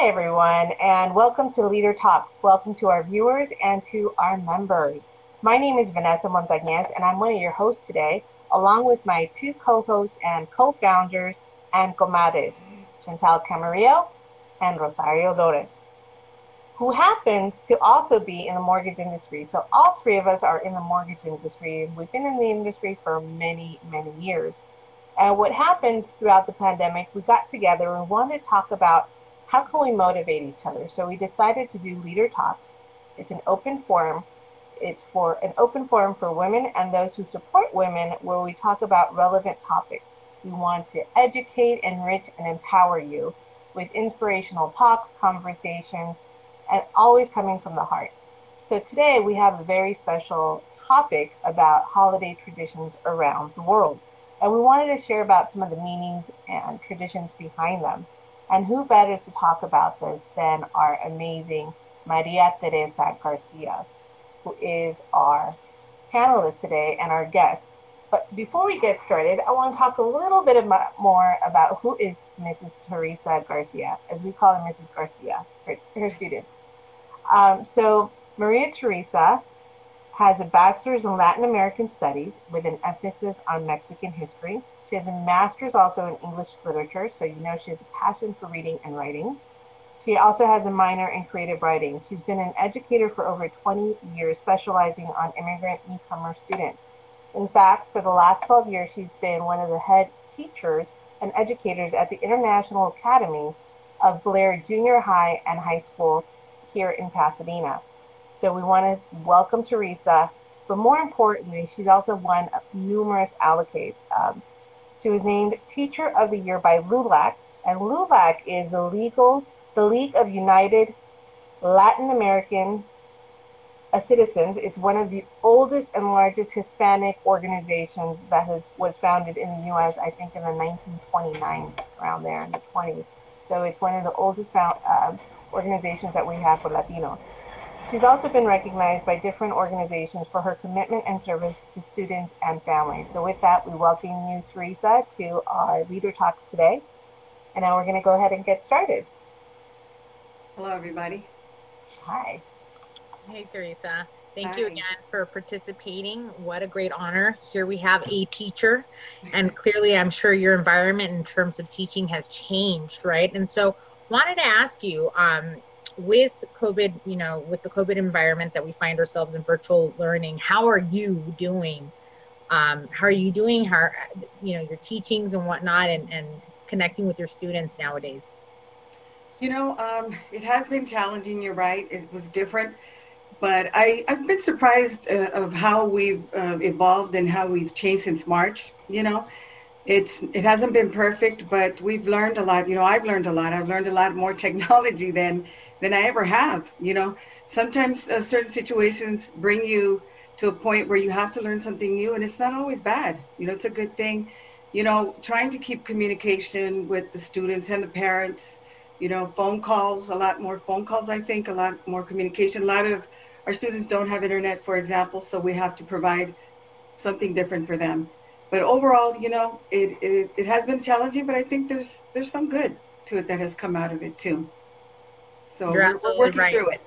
Hi, everyone, and welcome to Leader Talks. Welcome to our viewers and to our members. My name is Vanessa Montañez, and I'm one of your hosts today, along with my two co-hosts and co-founders and comadres, Chantal Camarillo and Rosario Lores, who happens to also be in the mortgage industry. So all three of us are in the mortgage industry. We've been in the industry for many, many years. And what happened throughout the pandemic, we got together and wanted to talk about how can we motivate each other? So we decided to do Leader Talks. It's an open forum. It's for an open forum for women and those who support women where we talk about relevant topics. We want to educate, enrich, and empower you with inspirational talks, conversations, and always coming from the heart. So today we have a very special topic about holiday traditions around the world. And we wanted to share about some of the meanings and traditions behind them. And who better to talk about this than our amazing Maria Teresa Garcia, who is our panelist today and our guest. But before we get started, I want to talk a little bit more about who is Mrs. Teresa Garcia, as we call her Mrs. Garcia, her, her student. Um, so Maria Teresa has a bachelor's in Latin American Studies with an emphasis on Mexican history she has a master's also in English literature, so you know she has a passion for reading and writing. She also has a minor in creative writing. She's been an educator for over 20 years, specializing on immigrant newcomer students. In fact, for the last 12 years, she's been one of the head teachers and educators at the International Academy of Blair Junior High and High School here in Pasadena. So we want to welcome Teresa, but more importantly, she's also won numerous allocates. Um, she was named Teacher of the Year by LULAC, and LULAC is the legal, the League of United Latin American uh, Citizens. It's one of the oldest and largest Hispanic organizations that has, was founded in the U.S. I think in the 1929 around there in the 20s. So it's one of the oldest found, uh, organizations that we have for Latinos. She's also been recognized by different organizations for her commitment and service to students and families. So with that, we welcome you, Teresa, to our Leader Talks today. And now we're going to go ahead and get started. Hello, everybody. Hi. Hey, Teresa. Thank Hi. you again for participating. What a great honor. Here we have a teacher, and clearly, I'm sure your environment in terms of teaching has changed, right? And so, wanted to ask you, um, with COVID, you know, with the COVID environment that we find ourselves in virtual learning, how are you doing? Um, how are you doing? How, you know, your teachings and whatnot, and, and connecting with your students nowadays? You know, um, it has been challenging. You're right. It was different, but I, I've been surprised uh, of how we've uh, evolved and how we've changed since March. You know, it's it hasn't been perfect, but we've learned a lot. You know, I've learned a lot. I've learned a lot more technology than than I ever have. You know, sometimes uh, certain situations bring you to a point where you have to learn something new, and it's not always bad. You know, it's a good thing. You know, trying to keep communication with the students and the parents. You know, phone calls, a lot more phone calls. I think a lot more communication. A lot of our students don't have internet, for example, so we have to provide something different for them. But overall, you know, it, it, it has been challenging, but I think there's there's some good to it that has come out of it too. So You're we're, we're working right. through it.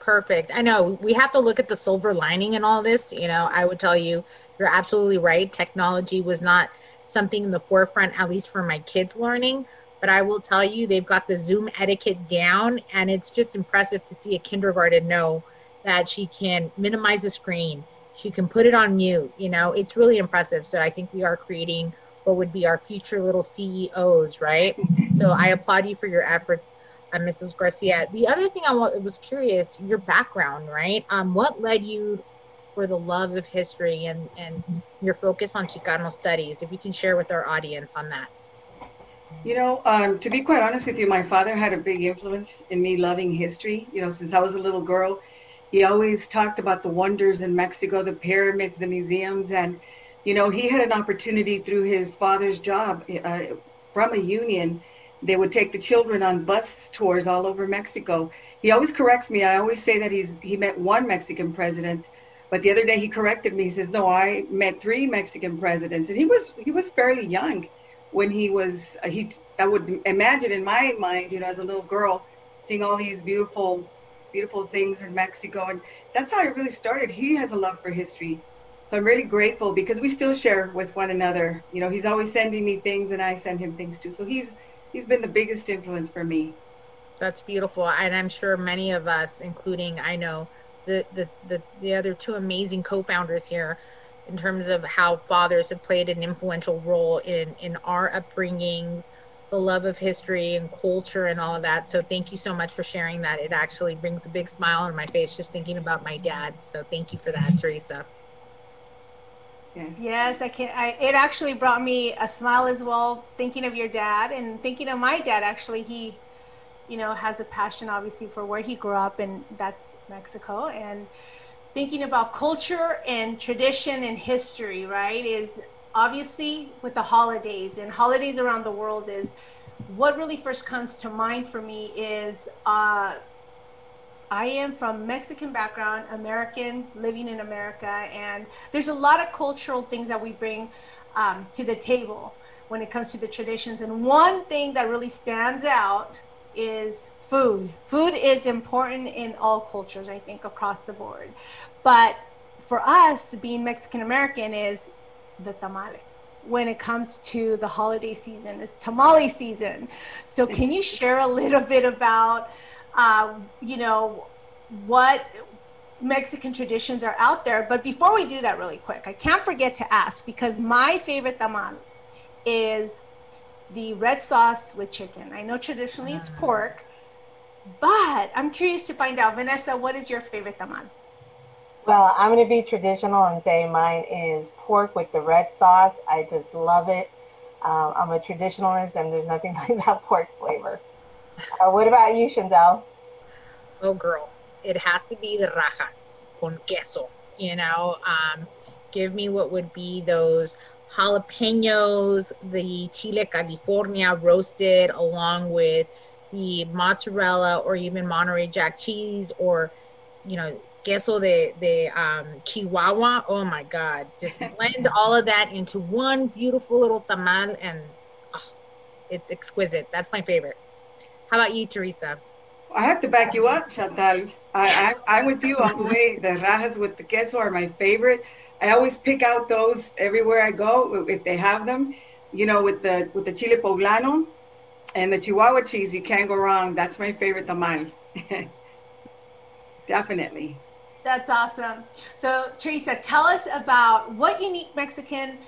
Perfect. I know we have to look at the silver lining in all this. You know, I would tell you, you're absolutely right. Technology was not something in the forefront, at least for my kids learning. But I will tell you, they've got the Zoom etiquette down, and it's just impressive to see a kindergarten know that she can minimize the screen. She can put it on mute. You know, it's really impressive. So I think we are creating what would be our future little CEOs, right? Mm-hmm. so I applaud you for your efforts uh, Mrs. Garcia. The other thing I was curious, your background, right? Um, what led you for the love of history and, and your focus on Chicano studies? If you can share with our audience on that. You know, um, to be quite honest with you, my father had a big influence in me loving history. You know, since I was a little girl, he always talked about the wonders in Mexico, the pyramids, the museums, and you know, he had an opportunity through his father's job uh, from a union they would take the children on bus tours all over Mexico. He always corrects me. I always say that he's he met one Mexican president, but the other day he corrected me. He says, "No, I met three Mexican presidents." And he was he was fairly young when he was he I would imagine in my mind, you know, as a little girl, seeing all these beautiful, beautiful things in Mexico. And that's how it really started. He has a love for history. So I'm really grateful because we still share with one another. You know, he's always sending me things and I send him things too. So he's he's been the biggest influence for me. That's beautiful. And I'm sure many of us, including I know the the the, the other two amazing co-founders here in terms of how fathers have played an influential role in in our upbringings the love of history and culture and all of that so thank you so much for sharing that it actually brings a big smile on my face just thinking about my dad so thank you for that teresa yes. Yes i can i it actually brought me a smile as well thinking of your dad and thinking of my dad actually. He you know has a passion obviously for where he grew up and that's mexico. And thinking about culture and tradition and history, right, is obviously with the holidays. And holidays around the world is what really first comes to mind for me is uh, I am from Mexican background, American, living in America, and there's a lot of cultural things that we bring um, to the table when it comes to the traditions. And one thing that really stands out is food. Food is important in all cultures, I think, across the board. But for us, being Mexican American, is the tamale. When it comes to the holiday season, it's tamale season. So, can you share a little bit about, uh, you know, what Mexican traditions are out there? But before we do that, really quick, I can't forget to ask because my favorite tamal is the red sauce with chicken. I know traditionally it's ah. pork, but I'm curious to find out, Vanessa, what is your favorite tamal? Well, I'm going to be traditional and say mine is pork with the red sauce. I just love it. Um, I'm a traditionalist, and there's nothing like that pork flavor. Uh, what about you, Chantal? Oh, girl, it has to be the rajas con queso. You know, um, give me what would be those jalapenos, the chile California roasted, along with the mozzarella or even Monterey Jack cheese or, you know, queso de, de um, Chihuahua. Oh my God. Just blend all of that into one beautiful little tamal and oh, it's exquisite. That's my favorite. How about you, Teresa? I have to back you up, Chantal. I, I, am with you all the way. The rajas with the queso are my favorite. I always pick out those everywhere I go if they have them. You know, with the with the chile poblano, and the Chihuahua cheese, you can't go wrong. That's my favorite tamal. Definitely. That's awesome. So, Teresa, tell us about what unique Mexican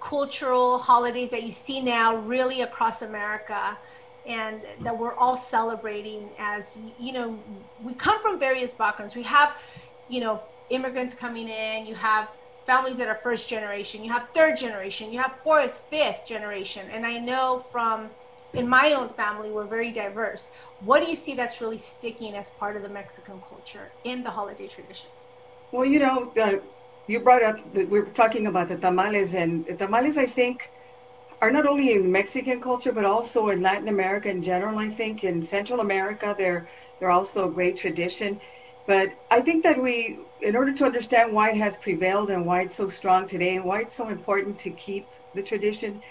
cultural holidays that you see now really across America and that we're all celebrating as, you know, we come from various backgrounds. We have, you know, immigrants coming in, you have families that are first generation, you have third generation, you have fourth, fifth generation. And I know from in my own family, we're very diverse. What do you see that's really sticking as part of the Mexican culture in the holiday traditions? Well, you know, uh, you brought up that we are talking about the tamales, and the tamales, I think, are not only in Mexican culture but also in Latin America in general. I think in Central America, they're they're also a great tradition. But I think that we, in order to understand why it has prevailed and why it's so strong today, and why it's so important to keep the tradition,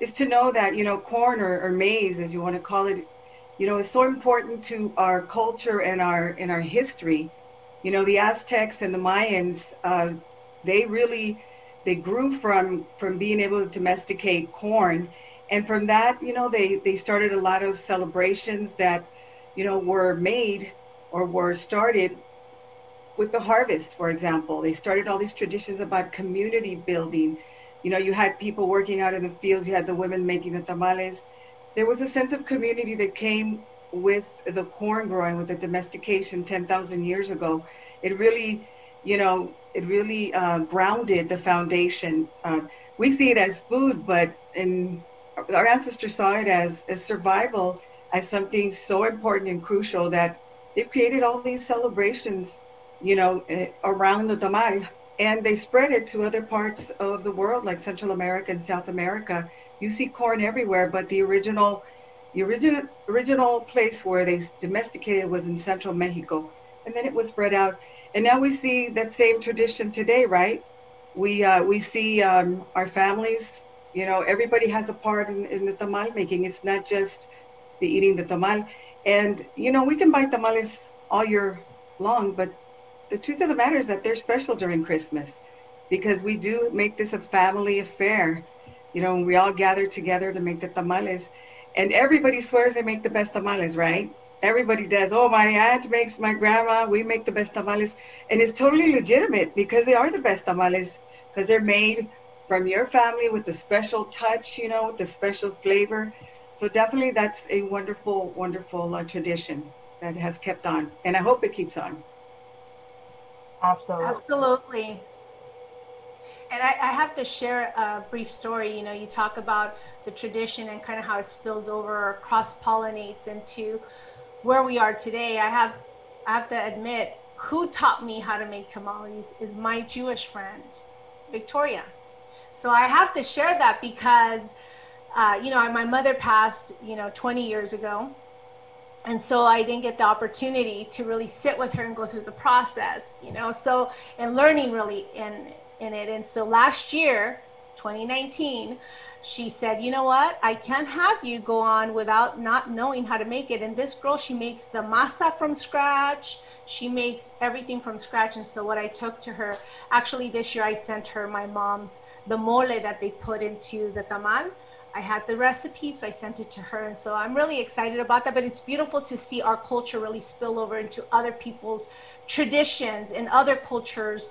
is to know that you know corn or, or maize, as you want to call it, you know, is so important to our culture and our in our history. You know, the Aztecs and the Mayans, uh, they really they grew from from being able to domesticate corn, and from that, you know, they they started a lot of celebrations that, you know, were made or were started with the harvest, for example. They started all these traditions about community building, you know, you had people working out in the fields, you had the women making the tamales. There was a sense of community that came with the corn growing, with the domestication 10,000 years ago. It really, you know, it really uh, grounded the foundation. Uh, we see it as food, but in our ancestors saw it as, as survival, as something so important and crucial that they've created all these celebrations, you know, eh, around the tamal and they spread it to other parts of the world like central america and south america you see corn everywhere but the original the original original place where they domesticated was in central mexico and then it was spread out and now we see that same tradition today right we uh, we see um, our families you know everybody has a part in, in the tamal making it's not just the eating the tamal. And, you know, we can buy tamales all year long, but the truth of the matter is that they're special during Christmas because we do make this a family affair. You know, we all gather together to make the tamales. And everybody swears they make the best tamales, right? Everybody does. Oh, my aunt makes, my grandma, we make the best tamales. And it's totally legitimate because they are the best tamales because they're made from your family with the special touch, you know, with the special flavor. So definitely that's a wonderful, wonderful uh, tradition that has kept on. And I hope it keeps on. Absolutely. Absolutely. And I, I, have to share a brief story. You know, you talk about the tradition and kind of how it spills over cross pollinates into where we are today. I have, I have to admit, who taught me how to make tamales is my Jewish friend, Victoria. So I have to share that because, uh, you know, my mother passed, you know, 20 years ago. And so I didn't get the opportunity to really sit with her and go through the process, you know, so, and learning really in, in it. And so last year, 2019, she said, you know what? I can't have you go on without not knowing how to make it. And this girl, she makes the masa from scratch. She makes everything from scratch. And so what I took to her, actually this year I sent her my mom's, the mole that they put into the tamal. I had the recipe, so I sent it to her. And so I'm really excited about that. But it's beautiful to see our culture really spill over into other people's traditions and other cultures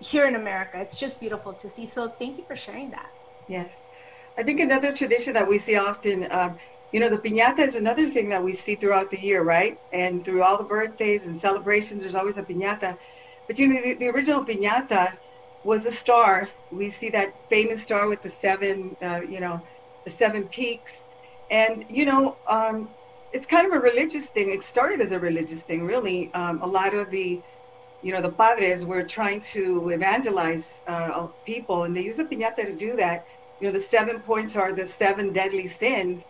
here in America. It's just beautiful to see. So thank you for sharing that. Yes. I think another tradition that we see often, um, you know, the piñata is another thing that we see throughout the year, right? And through all the birthdays and celebrations, there's always a piñata. But you know, the, the original piñata was a star. We see that famous star with the seven, uh, you know, the seven peaks. And, you know, um, it's kind of a religious thing. It started as a religious thing, really. Um, a lot of the, you know, the padres were trying to evangelize uh, people, and they use the piñata to do that. You know, the seven points are the seven deadly sins.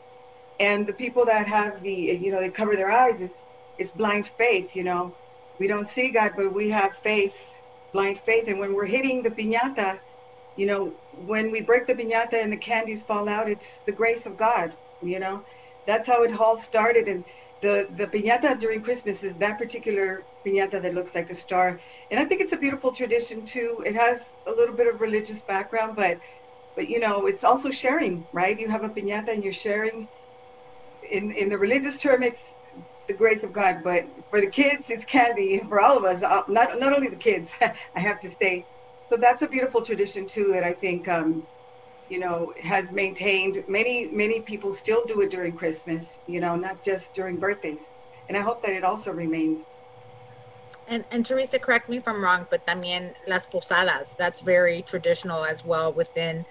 And the people that have the, you know, they cover their eyes is, is blind faith, you know. We don't see God, but we have faith, blind faith. And when we're hitting the piñata, you know, when we break the piñata and the candies fall out, it's the grace of God, you know. That's how it all started. And the, the piñata during Christmas is that particular piñata that looks like a star. And I think it's a beautiful tradition too. It has a little bit of religious background, but but you know, it's also sharing, right? You have a piñata and you're sharing. In in the religious term, it's the grace of God, but for the kids, it's candy. For all of us, uh, not not only the kids, I have to say, so that's a beautiful tradition too that I think um, you know has maintained. Many many people still do it during Christmas. You know, not just during birthdays, and I hope that it also remains. And, and Teresa, correct me if I'm wrong, but también las posadas, that's very traditional as well within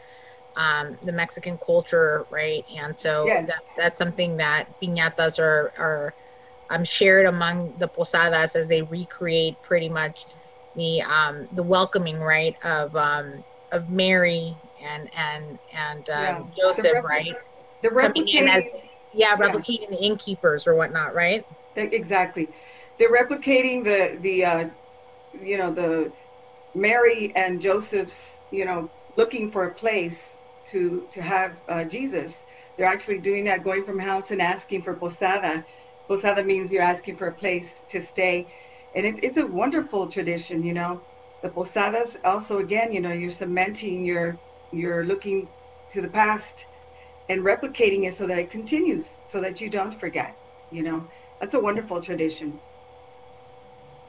um, the Mexican culture, right? And so yes. that's, that's something that piñatas are, are um, shared among the posadas as they recreate pretty much the um, the welcoming right of um, of Mary and and and um, yeah. Joseph, the right? The replicating, as, yeah, replicating yeah. the innkeepers or whatnot, right? Exactly, they're replicating the the uh, you know the Mary and Joseph's you know looking for a place to to have uh, Jesus. They're actually doing that, going from house and asking for posada. Posada means you're asking for a place to stay and it, it's a wonderful tradition you know the posadas also again you know you're cementing your you're looking to the past and replicating it so that it continues so that you don't forget you know that's a wonderful tradition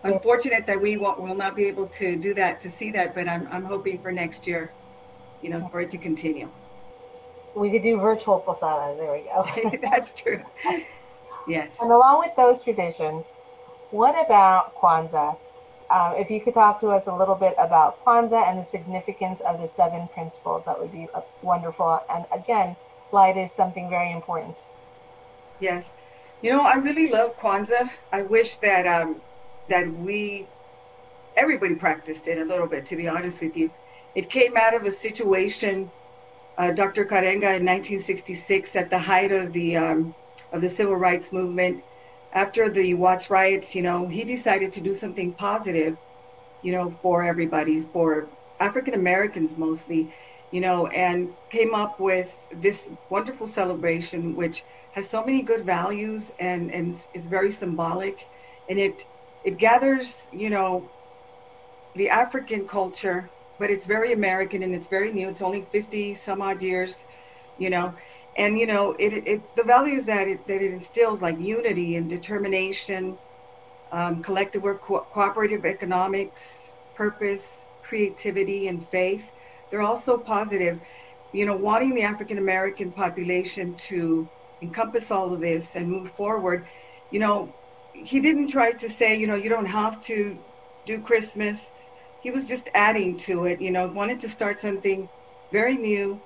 unfortunate that we won't, will not be able to do that to see that but I'm, I'm hoping for next year you know for it to continue we could do virtual posadas there we go that's true yes and along with those traditions what about Kwanzaa? Uh, if you could talk to us a little bit about Kwanzaa and the significance of the seven principles, that would be wonderful. And again, light is something very important. Yes, you know, I really love Kwanzaa. I wish that um, that we everybody practiced it a little bit. To be honest with you, it came out of a situation. Uh, Dr. Karenga in 1966, at the height of the um, of the civil rights movement, after the Watts riots, you know, he decided to do something positive, you know, for everybody, for African Americans mostly. you know, and came up with this wonderful celebration, which has so many good values and, and is very symbolic. And it, it gathers, you know, the African culture, but it's very American and it's very new. It's only 50 some odd years, you know, and you know, it, it the values that it, that it instills like unity and determination, um, collective work, co- cooperative economics, purpose, creativity, and faith they're also positive, you know, wanting the African American population to encompass all of this and move forward. You know, he didn't try to say, you know, you don't have to do Christmas. He was just adding to it, you know, wanted to start something very new,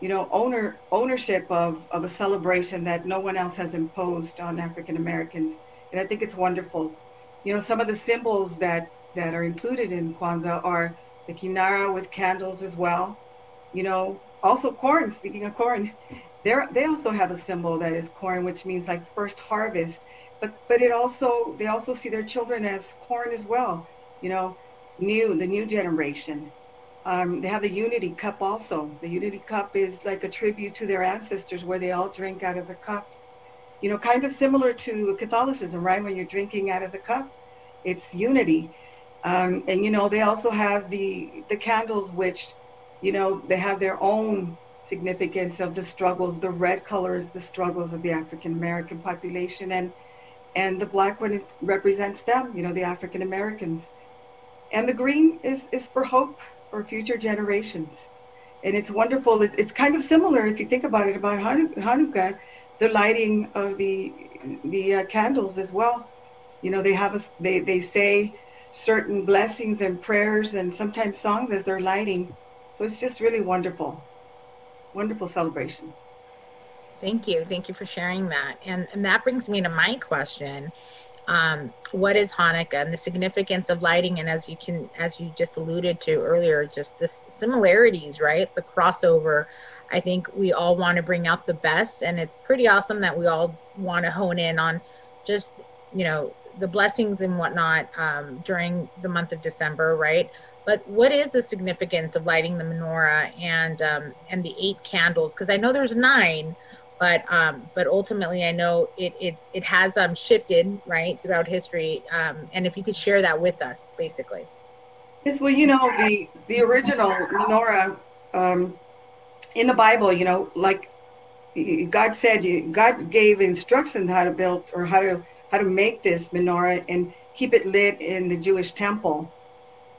you know, owner ownership of, of a celebration that no one else has imposed on African Americans. And I think it's wonderful. You know, some of the symbols that, that are included in Kwanzaa are the kinara with candles as well. You know, also corn, speaking of corn, they they also have a symbol that is corn, which means like first harvest. But but it also they also see their children as corn as well. You know, new the new generation. Um, they have the unity cup also. The unity cup is like a tribute to their ancestors, where they all drink out of the cup. You know, kind of similar to Catholicism, right? When you're drinking out of the cup, it's unity. Um, and you know, they also have the the candles, which, you know, they have their own significance of the struggles. The red color is the struggles of the African American population, and and the black one represents them. You know, the African Americans, and the green is is for hope for future generations. And it's wonderful. It's, it's kind of similar if you think about it about Hanukkah, the lighting of the the uh, candles as well. You know, they have a they they say certain blessings and prayers and sometimes songs as they're lighting. So it's just really wonderful. Wonderful celebration. Thank you. Thank you for sharing that. And, and that brings me to my question. Um, what is Hanukkah and the significance of lighting? And as you can, as you just alluded to earlier, just the similarities, right? The crossover. I think we all want to bring out the best, and it's pretty awesome that we all want to hone in on just, you know, the blessings and whatnot um, during the month of December, right? But what is the significance of lighting the menorah and um, and the eight candles? Because I know there's nine, but um, but ultimately I know it it it has um, shifted right throughout history. Um, and if you could share that with us, basically. Yes, well, you know the the original menorah um, in the Bible, you know, like God said, God gave instructions how to build or how to how to make this menorah and keep it lit in the Jewish temple.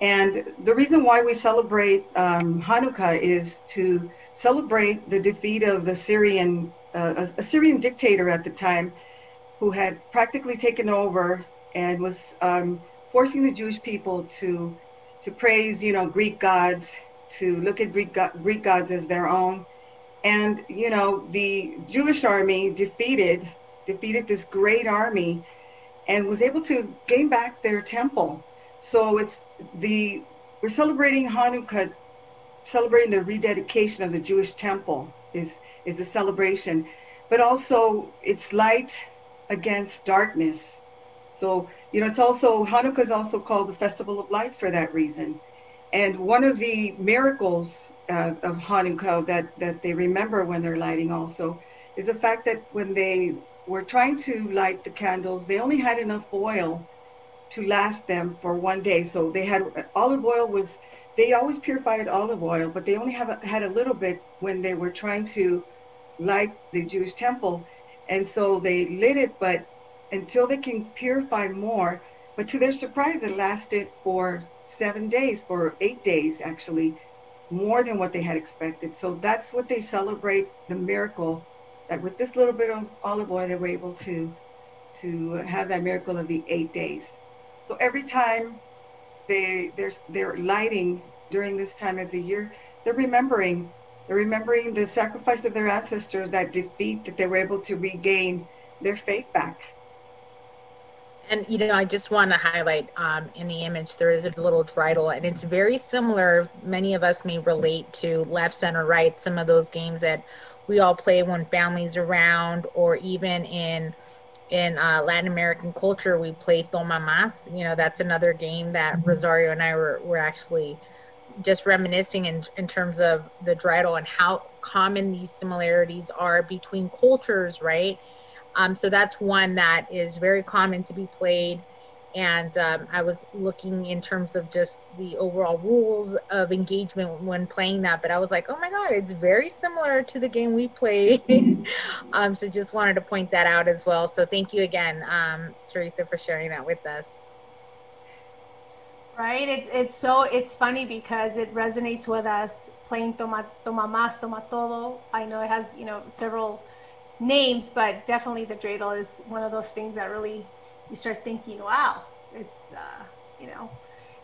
And the reason why we celebrate um, Hanukkah is to celebrate the defeat of the Syrian, uh, a Syrian dictator at the time, who had practically taken over and was um, forcing the Jewish people to to praise, you know, Greek gods, to look at Greek, Greek gods as their own. And you know, the Jewish army defeated defeated this great army and was able to gain back their temple. So it's the we're celebrating Hanukkah, celebrating the rededication of the Jewish temple is is the celebration, but also it's light against darkness. So you know it's also Hanukkah is also called the festival of lights for that reason. And one of the miracles uh, of Hanukkah that that they remember when they're lighting also is the fact that when they were trying to light the candles. They only had enough oil to last them for one day. So they had olive oil was they always purified olive oil, but they only have had a little bit when they were trying to light the Jewish temple, and so they lit it, but until they can purify more. But to their surprise, it lasted for seven days, for eight days actually, more than what they had expected. So that's what they celebrate the miracle that with this little bit of olive oil, they were able to to have that miracle of the eight days. So every time they they're they're lighting during this time of the year, they're remembering they're remembering the sacrifice of their ancestors, that defeat that they were able to regain their faith back. And you know, I just want to highlight um, in the image there is a little dreidel, and it's very similar. Many of us may relate to left, center, right. Some of those games that we all play when families around, or even in in uh, Latin American culture, we play Toma Más. You know, that's another game that mm-hmm. Rosario and I were, were actually just reminiscing in, in terms of the dreidel and how common these similarities are between cultures, right? Um, so that's one that is very common to be played. And um, I was looking in terms of just the overall rules of engagement when playing that, but I was like, oh my God, it's very similar to the game we play. um, so just wanted to point that out as well. So thank you again, um, Teresa, for sharing that with us. Right. It's it's so it's funny because it resonates with us playing toma toma más toma todo. I know it has you know several names, but definitely the dreidel is one of those things that really you start thinking, wow, it's uh, you know,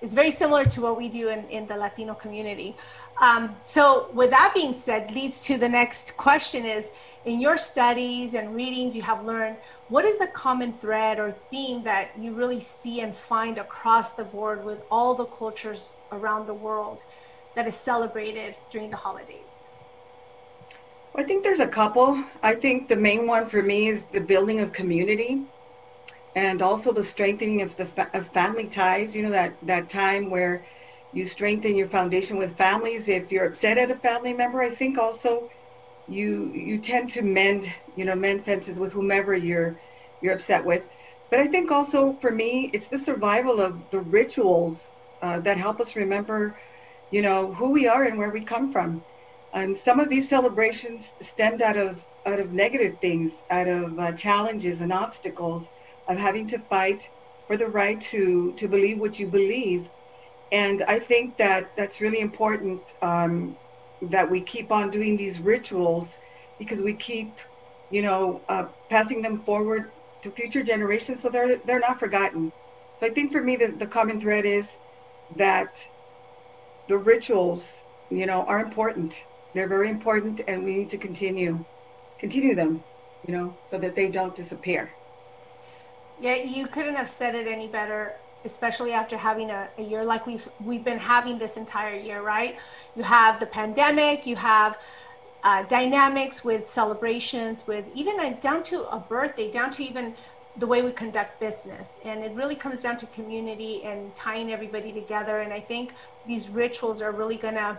it's very similar to what we do in in the Latino community. Um, so with that being said, leads to the next question is in your studies and readings you have learned what is the common thread or theme that you really see and find across the board with all the cultures around the world that is celebrated during the holidays? I think there's a couple. I think the main one for me is the building of community and also the strengthening of the fa- of family ties. You know that that time where you strengthen your foundation with families. If you're upset at a family member, I think also you you tend to mend you know mend fences with whomever you're you're upset with but i think also for me it's the survival of the rituals uh, that help us remember you know who we are and where we come from and some of these celebrations stemmed out of out of negative things out of uh, challenges and obstacles of having to fight for the right to to believe what you believe and i think that that's really important um, that we keep on doing these rituals because we keep, you know, uh, passing them forward to future generations so they're they're not forgotten. So I think for me the, the common thread is that the rituals, you know, are important. They're very important and we need to continue continue them, you know, so that they don't disappear. Yeah, you couldn't have said it any better especially after having a, a, year like we've we've been having this entire year right? You have the pandemic you have uh, dynamics with celebrations with even down to a birthday down to even the way we conduct business. And it really comes down to community and tying everybody together. And i think these rituals are really going to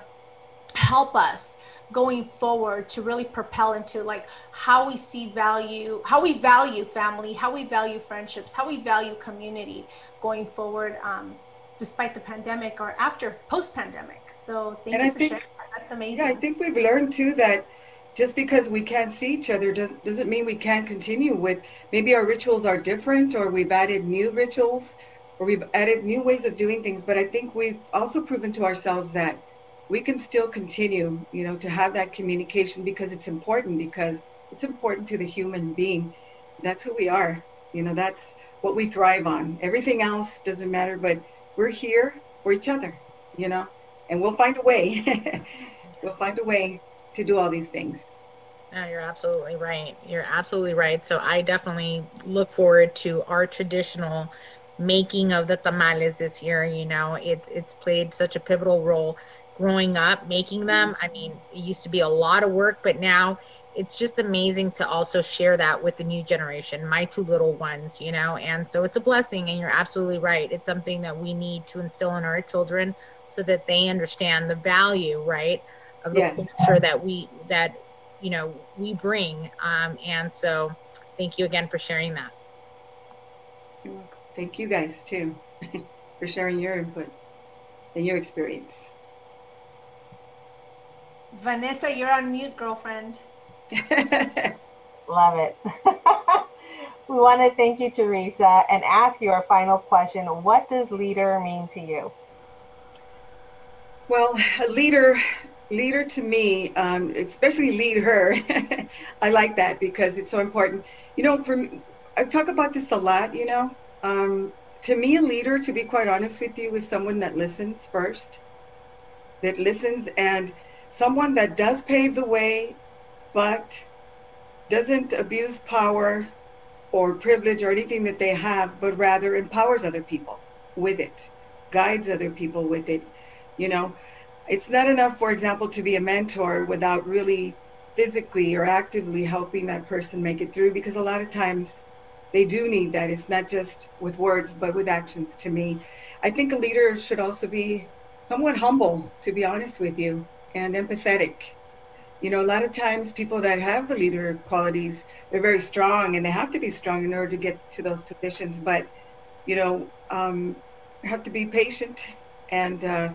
help us going forward to really propel into like how we see value how we value family how we value friendships how we value community going forward um, despite the pandemic or after post pandemic so thank and you I for think, sharing that. that's amazing yeah i think we've learned too that just because we can't see each other does, doesn't mean we can't continue with maybe our rituals are different or we've added new rituals or we've added new ways of doing things. But i think we've also proven to ourselves that we can still continue, you know, to have that communication because it's important because it's important to the human being. That's who we are. You know, that's what we thrive on. Everything else doesn't matter, but we're here for each other, you know, and we'll find a way. we'll find a way to do all these things. You're absolutely right. You're absolutely right. So I definitely look forward to our traditional making of the tamales this year. You know, it's it's played such a pivotal role growing up making them. I mean, it used to be a lot of work, but now it's just amazing to also share that with the new generation, my two little ones, you know. And so it's a blessing, and you're absolutely right. It's something that we need to instill in our children so that they understand the value, right, of the yes. culture that we that you know we bring. Um, and so, thank you again for sharing that. You're welcome. Thank you guys too for sharing your input and your experience. Vanessa, you're on mute, girlfriend. Love it. we want to thank you, Teresa, and ask you our final question. What does leader mean to you? Well, a leader, leader to me, um, especially lead her. I like that because it's so important. You know, for me, I talk about this a lot. You know, um, to me, a leader, to be quite honest with you, is someone that listens first, that listens and someone that does pave the way, but doesn't abuse power or privilege or anything that they have, but rather empowers other people with it, guides other people with it. You know, it's not enough, for example, to be a mentor without really physically or actively helping that person make it through because a lot of times they do need that. It's not just with words, but with actions to me. I think a leader should also be somewhat humble, to be honest with you, and empathetic. You know, a lot of times people that have the leader qualities, they're very strong and they have to be strong in order to get to those positions. But, you know, um, have to be patient and uh,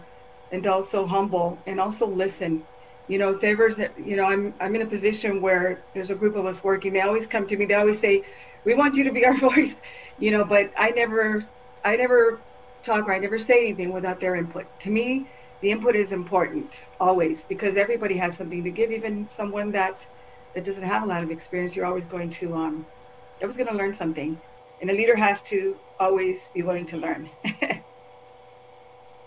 and also humble and also listen. You know, if there's, you know, I'm I'm in a position where there's a group of us working. They always come to me. They always say, "We want you to be our voice," you know. But I never, I never talk or I never say anything without their input. To me, the input is important always because everybody has something to give. Even someone that that doesn't have a lot of experience, you're always going to um, always going to learn something, and a leader has to always be willing to learn.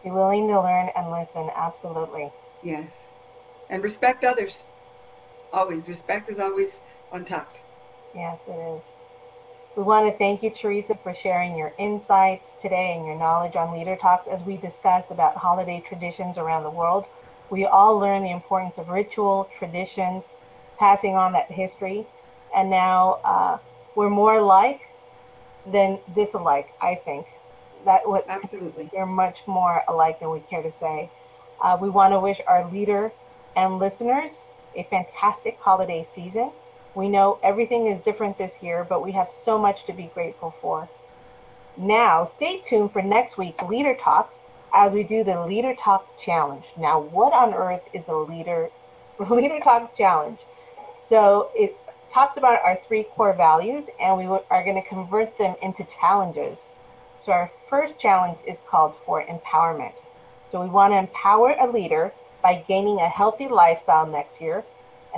be willing to learn and listen. Absolutely. Yes, and respect others. Always respect is always on top. Yes, it is. We want to thank you, Teresa, for sharing your insights today and your knowledge on Leader Talks as we discussed about holiday traditions around the world. We all learn the importance of ritual, traditions, passing on that history. And now uh, we're more alike than disalike, I think. That what Absolutely. We're much more alike than we care to say. Uh, we want to wish our leader and listeners a fantastic holiday season. We know everything is different this year, but we have so much to be grateful for. Now, stay tuned for next week Leader Talks as we do the Leader Talk Challenge. Now, what on earth is a Leader Leader Talk Challenge? So it talks about our three core values, and we are going to convert them into challenges. So our first challenge is called for empowerment. So we want to empower a leader by gaining a healthy lifestyle next year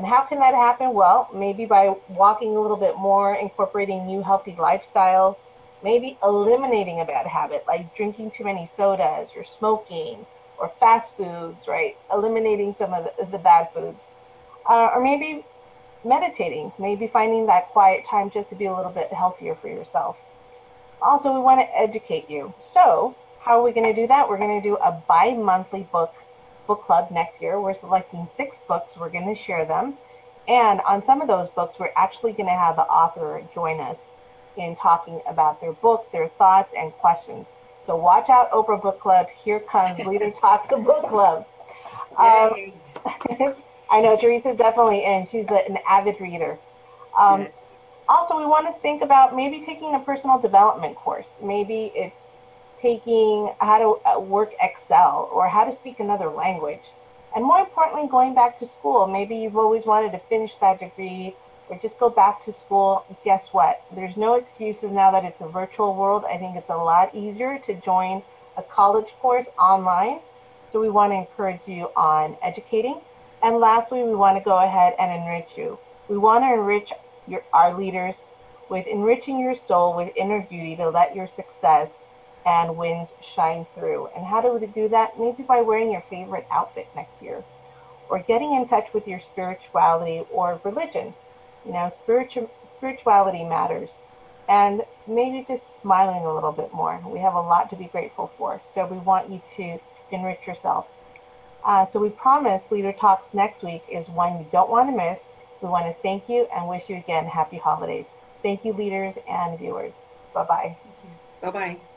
and how can that happen? Well, maybe by walking a little bit more, incorporating new healthy lifestyle, maybe eliminating a bad habit like drinking too many sodas or smoking or fast foods, right? Eliminating some of the, bad foods. Uh, or maybe meditating, maybe finding that quiet time just to be a little bit healthier for yourself. Also, we want to educate you. So, how are we going to do that? We're going to do a bi monthly book book club next year. We're selecting six books. We're going to share them. And on some of those books, we're actually going to have the author join us in talking about their book, their thoughts, and questions. So watch out, Oprah Book Club. Here comes Leader Talks the Book Club. Um, I know Teresa's definitely in. She's a, an avid reader. Um, yes. Also, we want to think about maybe taking a personal development course. Maybe it's taking how to uh, work Excel or how to speak another language. And more importantly, going back to school. Maybe you've always wanted to finish that degree or just go back to school. Guess what? There's no excuses now that it's a virtual world. I think it's a lot easier to join a college course online. So we want to encourage you on educating. And lastly, we want to go ahead and enrich you. We want to enrich your, our leaders with enriching your soul with inner beauty to let your success and wins shine through. And how do we do that? Maybe by wearing your favorite outfit next year or getting in touch with your spirituality or religion. You know, spiritual spirituality matters. And maybe just smiling a little bit more. We have a lot to be grateful for. So we want you to enrich yourself. Uh, so we promise Leader Talks next week is one you don't want to miss. We want to thank you and wish you again happy holidays. Thank you, leaders and viewers. Bye bye. Bye bye.